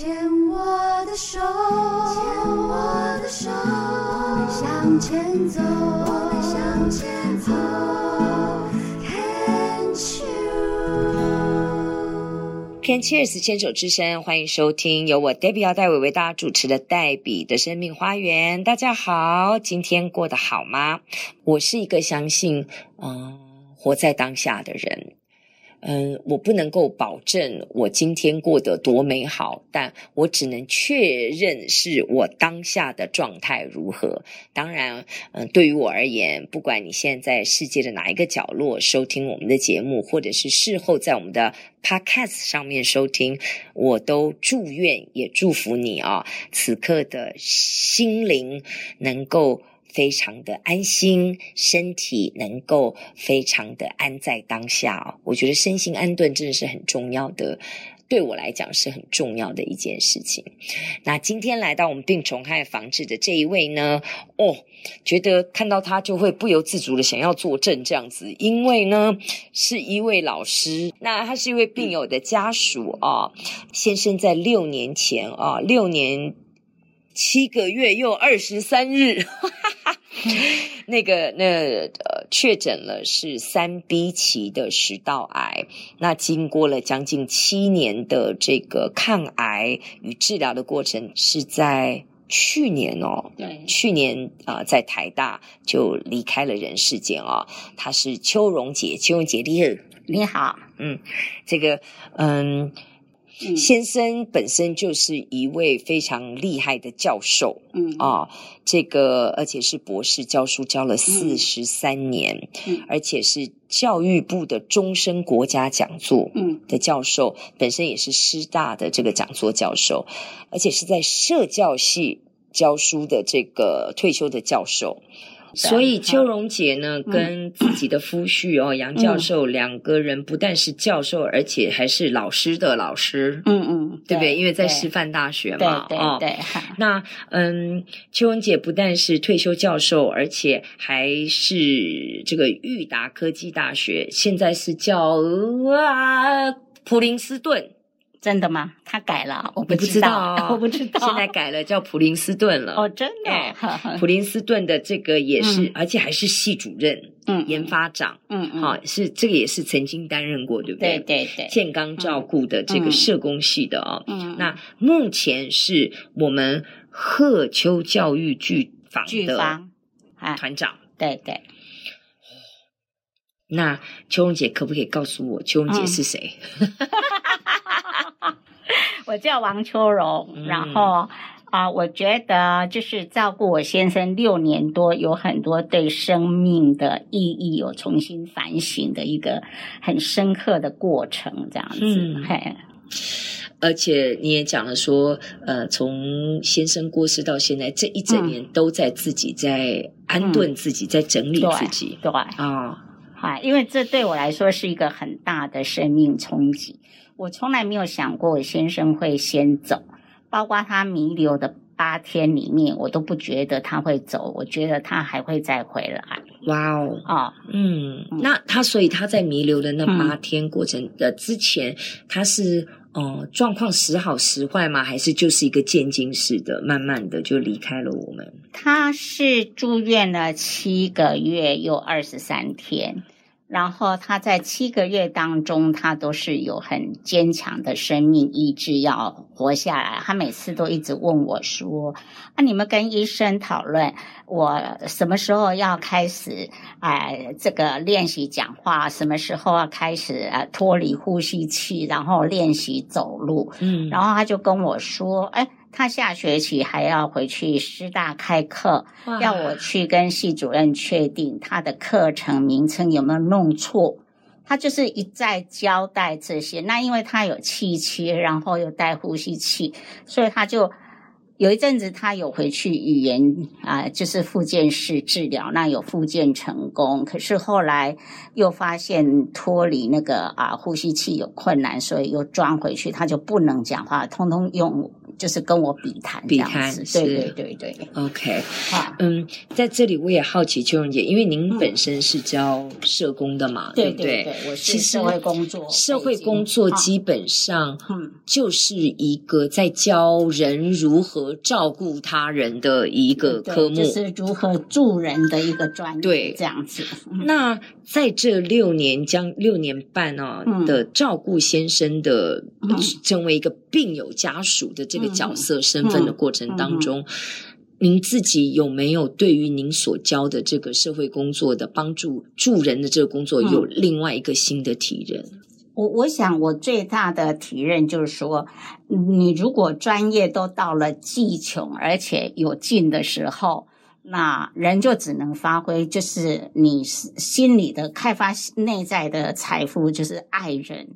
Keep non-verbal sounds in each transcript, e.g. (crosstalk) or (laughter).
牵我的手，牵我的手，我们向前走，我们向前走。Can Cheers 牵手之声，欢迎收听由我 Debbie 姚代伟为大家主持的黛比的生命花园。大家好，今天过得好吗？我是一个相信，嗯，活在当下的人。嗯，我不能够保证我今天过得多美好，但我只能确认是我当下的状态如何。当然，嗯，对于我而言，不管你现在世界的哪一个角落收听我们的节目，或者是事后在我们的 Podcast 上面收听，我都祝愿也祝福你啊，此刻的心灵能够。非常的安心，身体能够非常的安在当下哦。我觉得身心安顿真的是很重要的，对我来讲是很重要的一件事情。那今天来到我们病虫害防治的这一位呢，哦，觉得看到他就会不由自主的想要作证这样子，因为呢是一位老师，那他是一位病友的家属啊，先生在六年前啊，六年。七个月又二十三日，(laughs) 那个那呃确诊了是三 B 期的食道癌。那经过了将近七年的这个抗癌与治疗的过程，是在去年哦，对，去年啊、呃、在台大就离开了人世间哦。他是邱荣杰，邱荣杰，你好，你好，嗯，这个嗯。先生本身就是一位非常厉害的教授，嗯。啊，这个而且是博士教书教了四十三年，嗯，而且是教育部的终身国家讲座，嗯。的教授，本身也是师大的这个讲座教授，而且是在社教系教书的这个退休的教授。所以邱荣姐呢，嗯、跟自己的夫婿哦，杨教授两个人不但是教授，而且还是老师的老师。嗯嗯，对不对？因为在师范大学嘛，对对，对，对。那嗯，邱荣姐不但是退休教授，而且还是这个裕达科技大学，现在是叫啊普林斯顿。真的吗？他改了，我不知道，(laughs) 我不知道，现在改了，叫普林斯顿了。哦，真的，哎，(laughs) 普林斯顿的这个也是，嗯、而且还是系主任，嗯，研发长，嗯嗯，好、哦，是这个也是曾经担任过，对不对？对对对，健康照顾的这个社工系的哦，嗯，那目前是我们鹤秋教育剧坊的团长，对对。那秋荣姐可不可以告诉我秋荣姐是谁？嗯 (laughs) (laughs) 我叫王秋荣，嗯、然后啊、呃，我觉得就是照顾我先生六年多，有很多对生命的意义有重新反省的一个很深刻的过程，这样子。嗯、嘿，而且你也讲了说，呃，从先生过世到现在这一整年，都在自己在安顿自己，嗯、在整理自己。对啊，哦、因为这对我来说是一个很大的生命冲击。我从来没有想过我先生会先走，包括他弥留的八天里面，我都不觉得他会走，我觉得他还会再回来。哇哦，啊，嗯，那他所以他在弥留的那八天过程的之前，嗯、他是哦状况时好时坏吗？还是就是一个渐进式的，慢慢的就离开了我们？他是住院了七个月又二十三天。然后他在七个月当中，他都是有很坚强的生命意志要活下来。他每次都一直问我说：“啊，你们跟医生讨论，我什么时候要开始？哎，这个练习讲话，什么时候要开始？呃，脱离呼吸器，然后练习走路。”嗯，然后他就跟我说：“哎。”他下学期还要回去师大开课，要我去跟系主任确定他的课程名称有没有弄错。他就是一再交代这些。那因为他有气切，然后又带呼吸器，所以他就有一阵子他有回去语言啊，就是复健室治疗，那有复健成功。可是后来又发现脱离那个啊呼吸器有困难，所以又装回去，他就不能讲话，通通用。就是跟我比谈，比谈，对对对对。OK，好，嗯，在这里我也好奇秋蓉姐，因为您本身是教社工的嘛，对不对？对，我是社会工作，社会工作基本上，嗯，就是一个在教人如何照顾他人的一个科目，就是如何助人的一个专业，对，这样子。那在这六年将六年半啊的照顾先生的，成为一个病友家属的这个角色身份的过程当中，您自己有没有对于您所教的这个社会工作的帮助助人的这个工作有另外一个新的体认？我我想我最大的体认就是说，你如果专业都到了技穷而且有劲的时候。那人就只能发挥，就是你心里的开发内在的财富，就是爱人，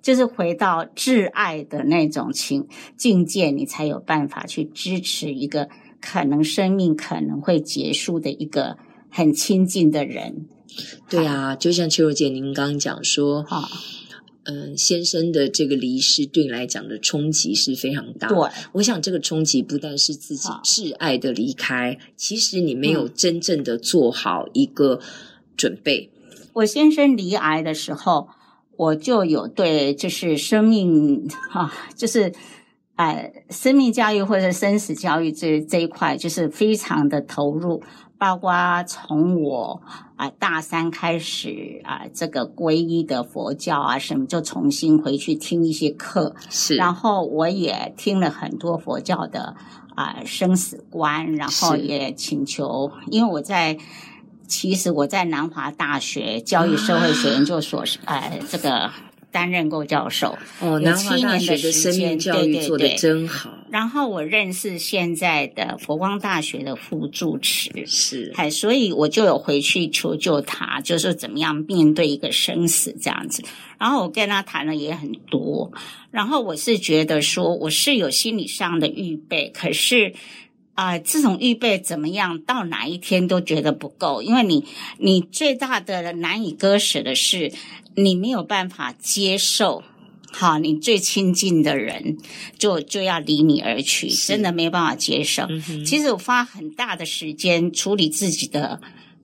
就是回到挚爱的那种情境界，你才有办法去支持一个可能生命可能会结束的一个很亲近的人。对啊，就像秋柔姐您刚刚讲说，哈。嗯，先生的这个离世对你来讲的冲击是非常大。对，我想这个冲击不但是自己挚爱的离开，其实你没有真正的做好一个准备。我先生离癌的时候，我就有对就是生命啊，就是呃生命教育或者生死教育这这一块，就是非常的投入。包括从我啊大三开始啊，这个皈依的佛教啊什么，就重新回去听一些课，是。然后我也听了很多佛教的啊生死观，然后也请求，因为我在其实我在南华大学教育社会学研究所是呃这个。担任过教授哦，南华大学的生命教育做得真好。然后我认识现在的佛光大学的副住持，是，哎，所以我就有回去求救他，就是怎么样面对一个生死这样子。然后我跟他谈了也很多，然后我是觉得说我是有心理上的预备，可是啊、呃，这种预备怎么样，到哪一天都觉得不够，因为你你最大的难以割舍的是。你没有办法接受，好，你最亲近的人就就要离你而去，真的没有办法接受。嗯、其实我花很大的时间处理自己的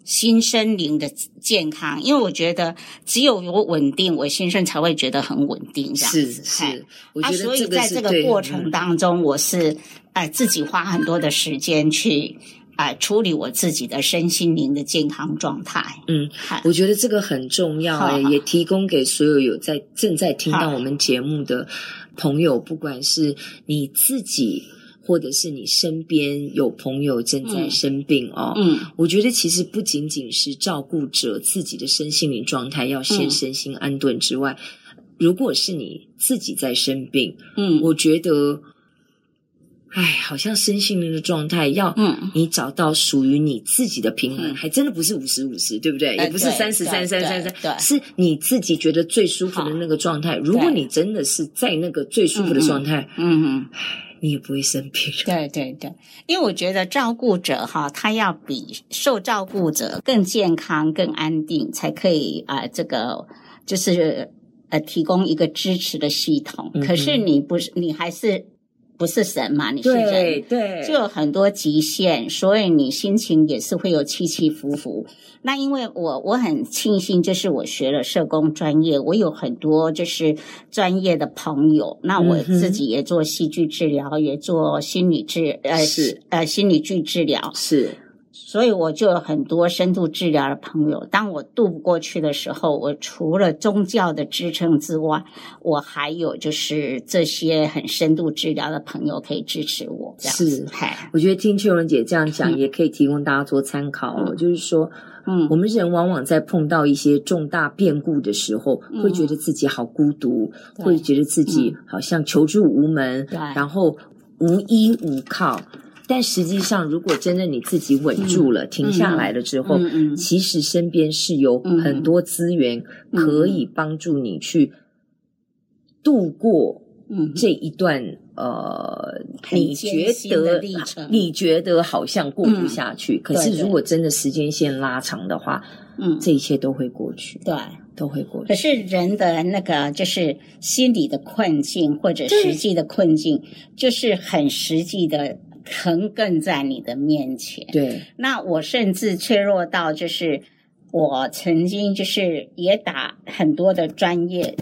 心身灵的健康，因为我觉得只有我稳定，我先生才会觉得很稳定。这样子是是，我觉得、啊、所以在这个过程当中，我是哎、呃、自己花很多的时间去。啊，处理我自己的身心灵的健康状态。嗯，我觉得这个很重要诶，也提供给所有有在正在听到我们节目的朋友，不管是你自己，或者是你身边有朋友正在生病哦。嗯，我觉得其实不仅仅是照顾者自己的身心灵状态要先身心安顿之外，如果是你自己在生病，嗯，我觉得。哎，好像身心灵的状态要，嗯，你找到属于你自己的平衡，嗯、还真的不是五十五十，对不对？嗯、也不是三十三三三三，是你自己觉得最舒服的那个状态。如果你真的是在那个最舒服的状态，嗯嗯，你也不会生病。对对对，因为我觉得照顾者哈，他要比受照顾者更健康、更安定，才可以啊、呃，这个就是呃，提供一个支持的系统。嗯、可是你不是，你还是。不是神嘛？你是人，对，对，就有很多极限，所以你心情也是会有起起伏伏。那因为我我很庆幸，就是我学了社工专业，我有很多就是专业的朋友。那我自己也做戏剧治疗，嗯、也做心理治呃是呃心理剧治疗是。所以我就有很多深度治疗的朋友。当我渡不过去的时候，我除了宗教的支撑之外，我还有就是这些很深度治疗的朋友可以支持我。这样子是，我觉得听秋蓉姐这样讲，也可以提供大家做参考。嗯、就是说，嗯，我们人往往在碰到一些重大变故的时候，嗯、会觉得自己好孤独，会觉得自己好像求助无门，然后无依无靠。但实际上，如果真的你自己稳住了、嗯、停下来了之后，其实身边是有很多资源可以帮助你去度过嗯，这一段呃，你觉得你觉得好像过不下去，嗯、可是如果真的时间线拉长的话，嗯，这一切都会过去，对，都会过去。可是人的那个就是心理的困境或者实际的困境，就是很实际的横亘在你的面前。对，那我甚至脆弱到就是我曾经就是也打很多的专业。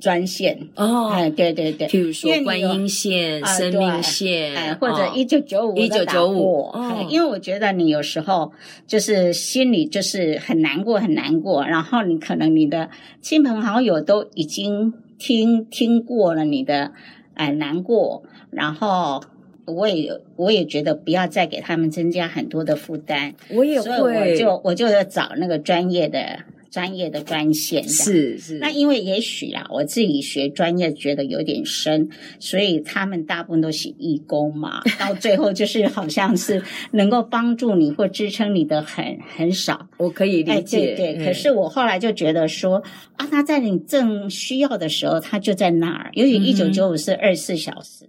专线。哦，哎，对对对，譬如说观音线、生命线，哎，或者一九九五一九九五，哦，因为我觉得你有时候就是心里就是很难过，很难过，然后你可能你的亲朋好友都已经听听过了你的哎难过，然后我也我也觉得不要再给他们增加很多的负担，我也会，所以我就我就要找那个专业的。专业的专线是是，那因为也许啊，我自己学专业觉得有点深，所以他们大部分都是义工嘛，(laughs) 到最后就是好像是能够帮助你或支撑你的很很少。我可以理解，哎、对对。可是我后来就觉得说、嗯、啊，他在你正需要的时候，他就在那儿。尤其一九九五是二十四小时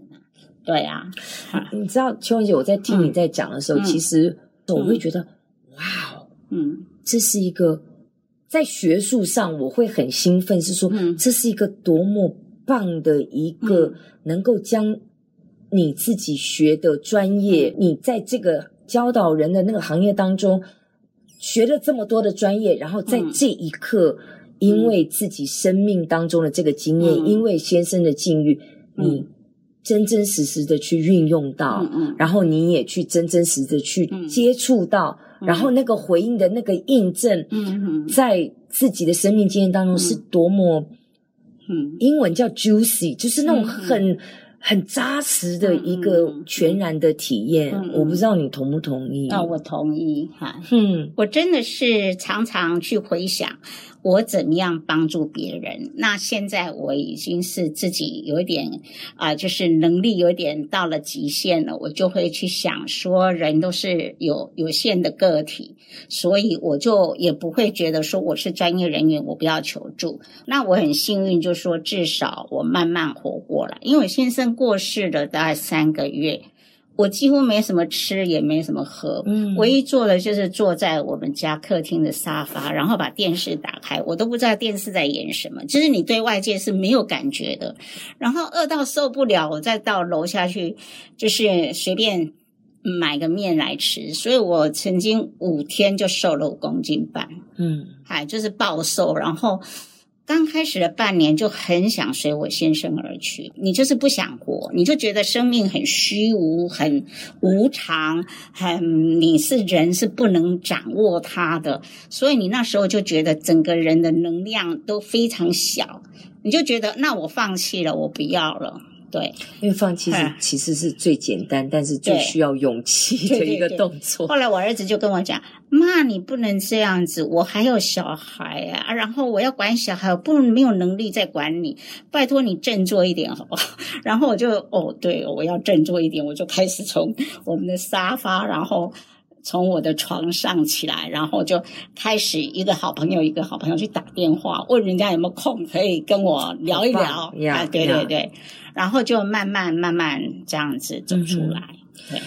对啊。你知道秋文姐，我在听你在讲的时候，嗯、其实我会觉得，哇哦，嗯，这是一个。在学术上，我会很兴奋，是说，嗯，这是一个多么棒的一个能够将你自己学的专业，嗯、你在这个教导人的那个行业当中学了这么多的专业，然后在这一刻，嗯、因为自己生命当中的这个经验，嗯、因为先生的境遇，嗯、你真真实实的去运用到，嗯嗯、然后你也去真真实实的去接触到。然后那个回应的那个印证，嗯，在自己的生命经验当中是多么，嗯，英文叫 juicy，就是那种很很扎实的一个全然的体验。我不知道你同不同意？啊，我同意哈。嗯，我真的是常常去回想。我怎么样帮助别人？那现在我已经是自己有一点啊、就是能力有点到了极限了。我就会去想说，人都是有有限的个体，所以我就也不会觉得说我是专业人员，我不要求助。那我很幸运，就说至少我慢慢活过来，因为我先生过世了大概三个月。我几乎没什么吃，也没什么喝，嗯，唯一做的就是坐在我们家客厅的沙发，然后把电视打开，我都不知道电视在演什么，就是你对外界是没有感觉的。然后饿到受不了，我再到楼下去，就是随便买个面来吃。所以我曾经五天就瘦了五公斤半，嗯，还就是暴瘦，然后。刚开始的半年就很想随我先生而去，你就是不想活，你就觉得生命很虚无、很无常，很你是人是不能掌握它的，所以你那时候就觉得整个人的能量都非常小，你就觉得那我放弃了，我不要了。对，因为放弃是其实是最简单，嗯、但是最需要勇气的一个动作。后来我儿子就跟我讲：“妈，你不能这样子，我还有小孩啊，然后我要管小孩，我不没有能力再管你，拜托你振作一点，好不好？” (laughs) 然后我就哦，对，我要振作一点，我就开始从我们的沙发，然后从我的床上起来，然后就开始一个好朋友一个好朋友去打电话，问人家有没有空可以跟我聊一聊。呀，啊，对对对。然后就慢慢慢慢这样子走出来，嗯、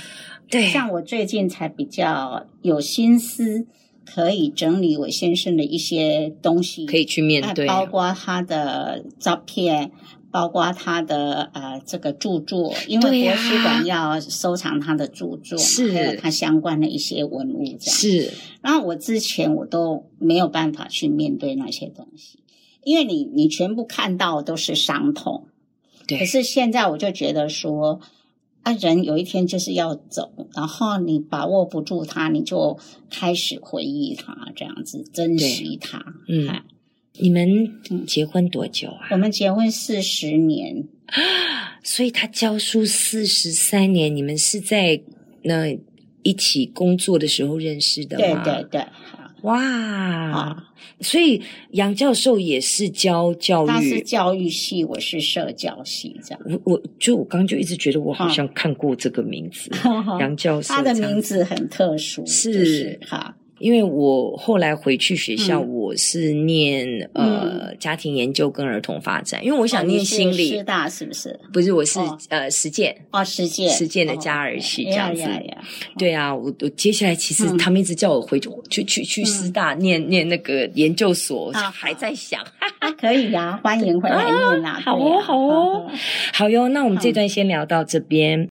对对。像我最近才比较有心思，可以整理我先生的一些东西，可以去面对，包括他的照片，包括他的呃这个著作，因为国史馆要收藏他的著作，是还有他相关的一些文物，这样。是。然后我之前我都没有办法去面对那些东西，因为你你全部看到都是伤痛。对。可是现在我就觉得说，啊，人有一天就是要走，然后你把握不住他，你就开始回忆他，这样子珍惜他。嗯，哎，你们结婚多久啊？我们结婚四十年，(gasps) 所以他教书四十三年，你们是在那一起工作的时候认识的吗？对对对。哇，啊、所以杨教授也是教教育，他是教育系，我是社教系，这样。我我就我刚刚就一直觉得我好像看过这个名字，杨、啊、教授。他的名字很特殊，是。哈，因为我后来回去学校，嗯、我是念呃家庭研究跟儿童发展，因为我想念心理。师大是不是？不是，我是、哦、呃实践哦，实践实践的家儿系这样子。哦、对啊，我我接下来其实他们一直叫我回去、嗯、去去去师大念、嗯、念那个研究所，嗯、还在想。啊，可以呀、啊，欢迎回来念啦、啊。好哦，好哦，好哟。那我们这段先聊到这边。